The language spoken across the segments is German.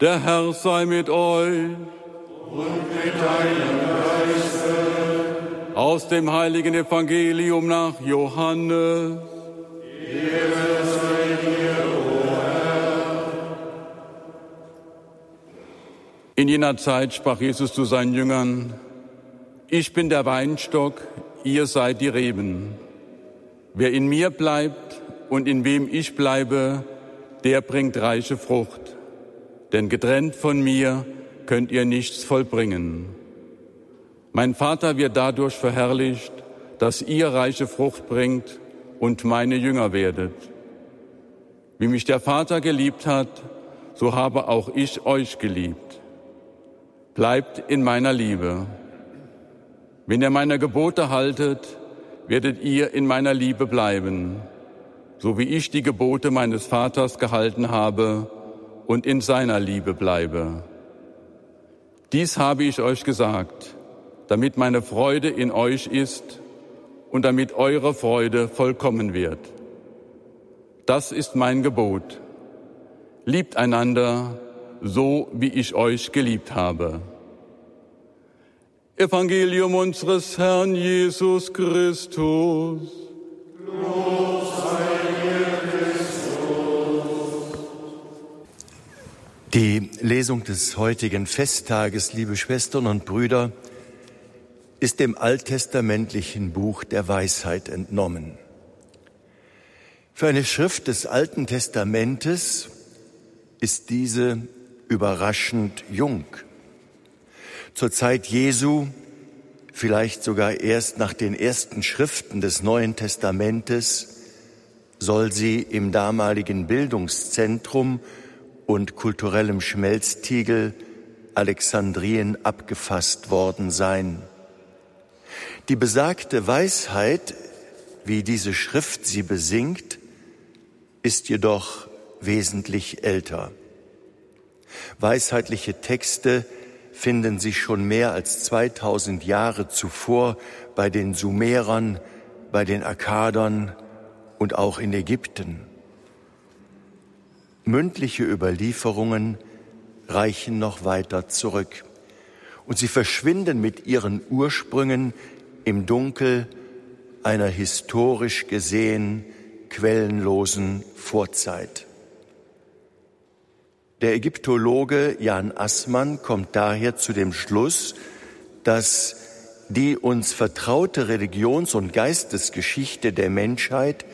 Der Herr sei mit euch. Und mit deinem Geiste. Aus dem heiligen Evangelium nach Johannes. In jener Zeit sprach Jesus zu seinen Jüngern, ich bin der Weinstock, ihr seid die Reben. Wer in mir bleibt und in wem ich bleibe, der bringt reiche Frucht. Denn getrennt von mir könnt ihr nichts vollbringen. Mein Vater wird dadurch verherrlicht, dass ihr reiche Frucht bringt und meine Jünger werdet. Wie mich der Vater geliebt hat, so habe auch ich euch geliebt. Bleibt in meiner Liebe. Wenn ihr meine Gebote haltet, werdet ihr in meiner Liebe bleiben, so wie ich die Gebote meines Vaters gehalten habe und in seiner Liebe bleibe. Dies habe ich euch gesagt, damit meine Freude in euch ist und damit eure Freude vollkommen wird. Das ist mein Gebot. Liebt einander, so wie ich euch geliebt habe. Evangelium unseres Herrn Jesus Christus. Die Lesung des heutigen Festtages, liebe Schwestern und Brüder, ist dem alttestamentlichen Buch der Weisheit entnommen. Für eine Schrift des Alten Testamentes ist diese überraschend jung. Zur Zeit Jesu, vielleicht sogar erst nach den ersten Schriften des Neuen Testamentes, soll sie im damaligen Bildungszentrum und kulturellem Schmelztiegel Alexandrien abgefasst worden sein. Die besagte Weisheit, wie diese Schrift sie besingt, ist jedoch wesentlich älter. Weisheitliche Texte finden sich schon mehr als 2000 Jahre zuvor bei den Sumerern, bei den Akkadern und auch in Ägypten. Mündliche Überlieferungen reichen noch weiter zurück und sie verschwinden mit ihren Ursprüngen im Dunkel einer historisch gesehen quellenlosen Vorzeit. Der Ägyptologe Jan Assmann kommt daher zu dem Schluss, dass die uns vertraute Religions- und Geistesgeschichte der Menschheit,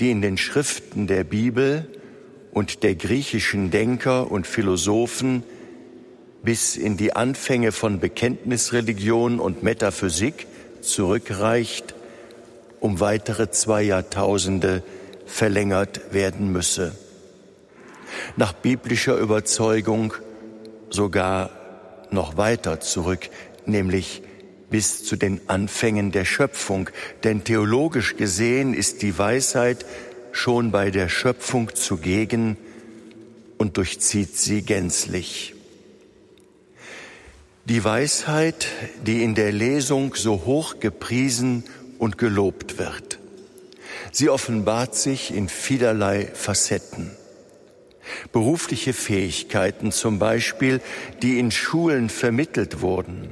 die in den Schriften der Bibel und der griechischen Denker und Philosophen bis in die Anfänge von Bekenntnisreligion und Metaphysik zurückreicht, um weitere zwei Jahrtausende verlängert werden müsse nach biblischer Überzeugung sogar noch weiter zurück, nämlich bis zu den Anfängen der Schöpfung. Denn theologisch gesehen ist die Weisheit schon bei der Schöpfung zugegen und durchzieht sie gänzlich. Die Weisheit, die in der Lesung so hoch gepriesen und gelobt wird. Sie offenbart sich in vielerlei Facetten. Berufliche Fähigkeiten zum Beispiel, die in Schulen vermittelt wurden.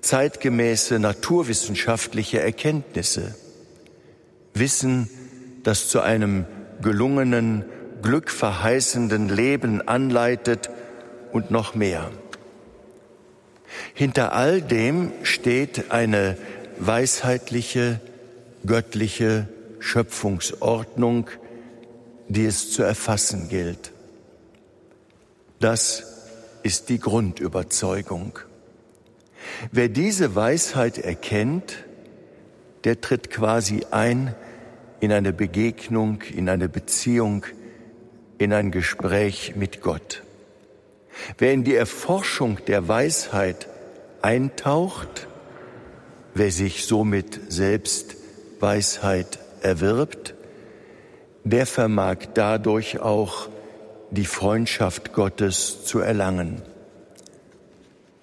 Zeitgemäße naturwissenschaftliche Erkenntnisse. Wissen, das zu einem gelungenen, glückverheißenden Leben anleitet und noch mehr. Hinter all dem steht eine weisheitliche, göttliche Schöpfungsordnung, die es zu erfassen gilt. Das ist die Grundüberzeugung. Wer diese Weisheit erkennt, der tritt quasi ein in eine Begegnung, in eine Beziehung, in ein Gespräch mit Gott. Wer in die Erforschung der Weisheit eintaucht, wer sich somit selbst Weisheit erwirbt, der vermag dadurch auch die Freundschaft Gottes zu erlangen.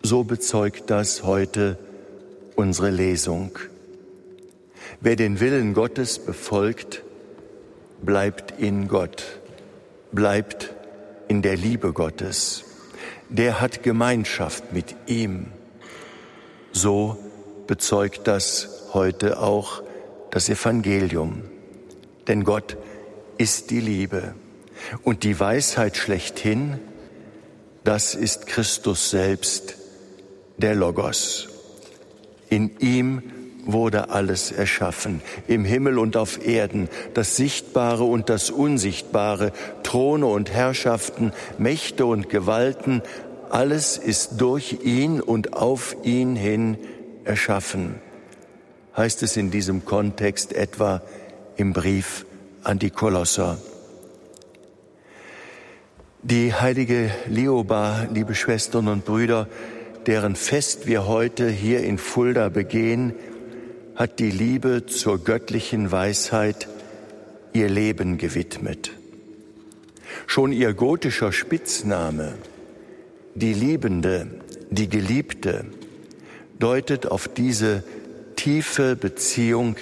So bezeugt das heute unsere Lesung. Wer den Willen Gottes befolgt, bleibt in Gott, bleibt in der Liebe Gottes. Der hat Gemeinschaft mit ihm. So bezeugt das heute auch das Evangelium. Denn Gott ist die Liebe. Und die Weisheit schlechthin, das ist Christus selbst, der Logos. In ihm wurde alles erschaffen, im Himmel und auf Erden, das Sichtbare und das Unsichtbare, Throne und Herrschaften, Mächte und Gewalten, alles ist durch ihn und auf ihn hin erschaffen, heißt es in diesem Kontext etwa im Brief an die Kolosser. Die heilige Lioba, liebe Schwestern und Brüder, deren Fest wir heute hier in Fulda begehen, hat die Liebe zur göttlichen Weisheit ihr Leben gewidmet. Schon ihr gotischer Spitzname, die Liebende, die Geliebte, deutet auf diese tiefe Beziehung,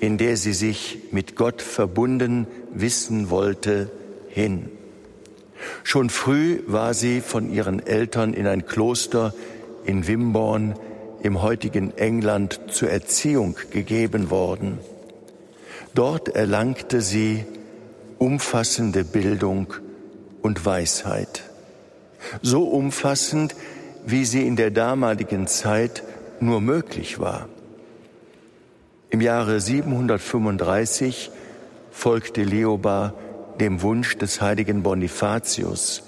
in der sie sich mit Gott verbunden wissen wollte, hin. Schon früh war sie von ihren Eltern in ein Kloster in Wimborne im heutigen England zur Erziehung gegeben worden. Dort erlangte sie umfassende Bildung und Weisheit. So umfassend, wie sie in der damaligen Zeit nur möglich war. Im Jahre 735 folgte Leoba dem Wunsch des heiligen Bonifatius,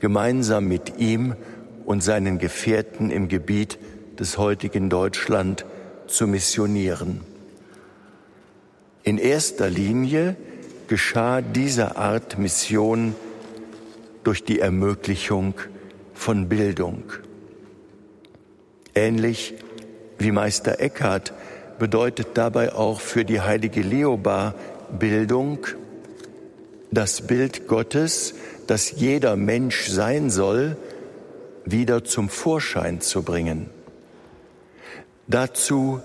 gemeinsam mit ihm und seinen Gefährten im Gebiet des heutigen Deutschland zu missionieren. In erster Linie geschah diese Art Mission durch die Ermöglichung von Bildung. Ähnlich wie Meister Eckhart bedeutet dabei auch für die heilige Leoba Bildung das Bild Gottes, das jeder Mensch sein soll, wieder zum Vorschein zu bringen. Dazu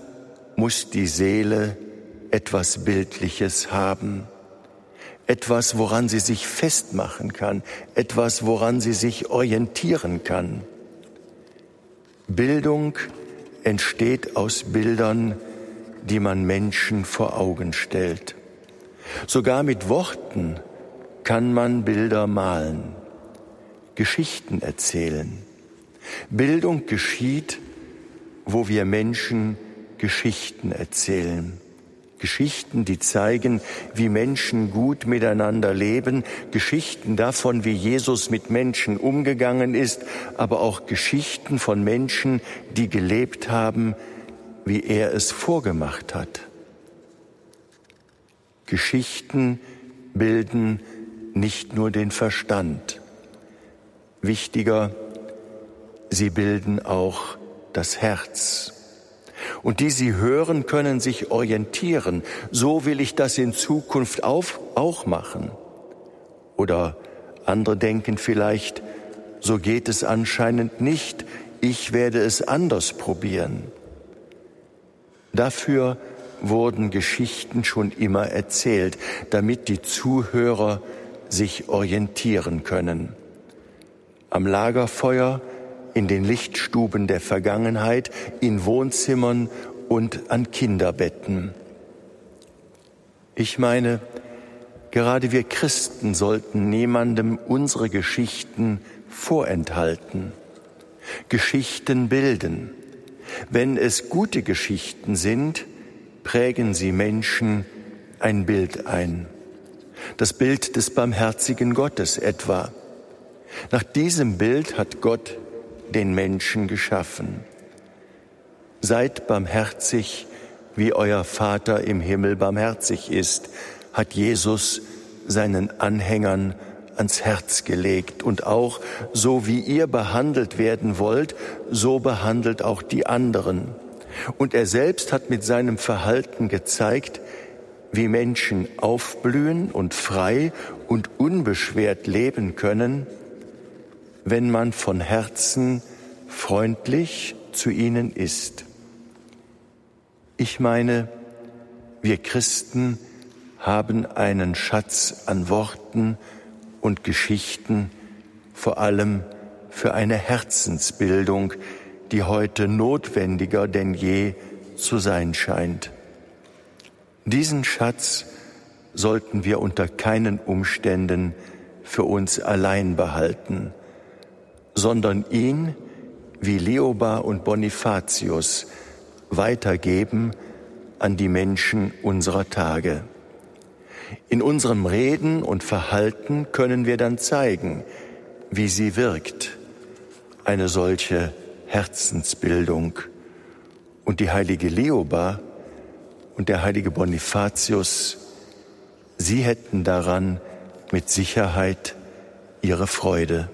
muss die Seele etwas Bildliches haben, etwas, woran sie sich festmachen kann, etwas, woran sie sich orientieren kann. Bildung entsteht aus Bildern, die man Menschen vor Augen stellt. Sogar mit Worten kann man Bilder malen, Geschichten erzählen. Bildung geschieht, wo wir Menschen Geschichten erzählen. Geschichten, die zeigen, wie Menschen gut miteinander leben, Geschichten davon, wie Jesus mit Menschen umgegangen ist, aber auch Geschichten von Menschen, die gelebt haben, wie er es vorgemacht hat. Geschichten bilden nicht nur den Verstand. Wichtiger, sie bilden auch das Herz. Und die sie hören, können sich orientieren. So will ich das in Zukunft auf, auch machen. Oder andere denken vielleicht, so geht es anscheinend nicht, ich werde es anders probieren. Dafür wurden Geschichten schon immer erzählt, damit die Zuhörer sich orientieren können. Am Lagerfeuer in den Lichtstuben der Vergangenheit, in Wohnzimmern und an Kinderbetten. Ich meine, gerade wir Christen sollten niemandem unsere Geschichten vorenthalten. Geschichten bilden. Wenn es gute Geschichten sind, prägen sie Menschen ein Bild ein. Das Bild des barmherzigen Gottes etwa. Nach diesem Bild hat Gott den Menschen geschaffen. Seid barmherzig, wie euer Vater im Himmel barmherzig ist, hat Jesus seinen Anhängern ans Herz gelegt. Und auch so wie ihr behandelt werden wollt, so behandelt auch die anderen. Und er selbst hat mit seinem Verhalten gezeigt, wie Menschen aufblühen und frei und unbeschwert leben können, wenn man von Herzen freundlich zu ihnen ist. Ich meine, wir Christen haben einen Schatz an Worten und Geschichten, vor allem für eine Herzensbildung, die heute notwendiger denn je zu sein scheint. Diesen Schatz sollten wir unter keinen Umständen für uns allein behalten, sondern ihn, wie Leoba und Bonifatius, weitergeben an die Menschen unserer Tage. In unserem Reden und Verhalten können wir dann zeigen, wie sie wirkt, eine solche Herzensbildung. Und die heilige Leoba und der heilige Bonifatius, sie hätten daran mit Sicherheit ihre Freude.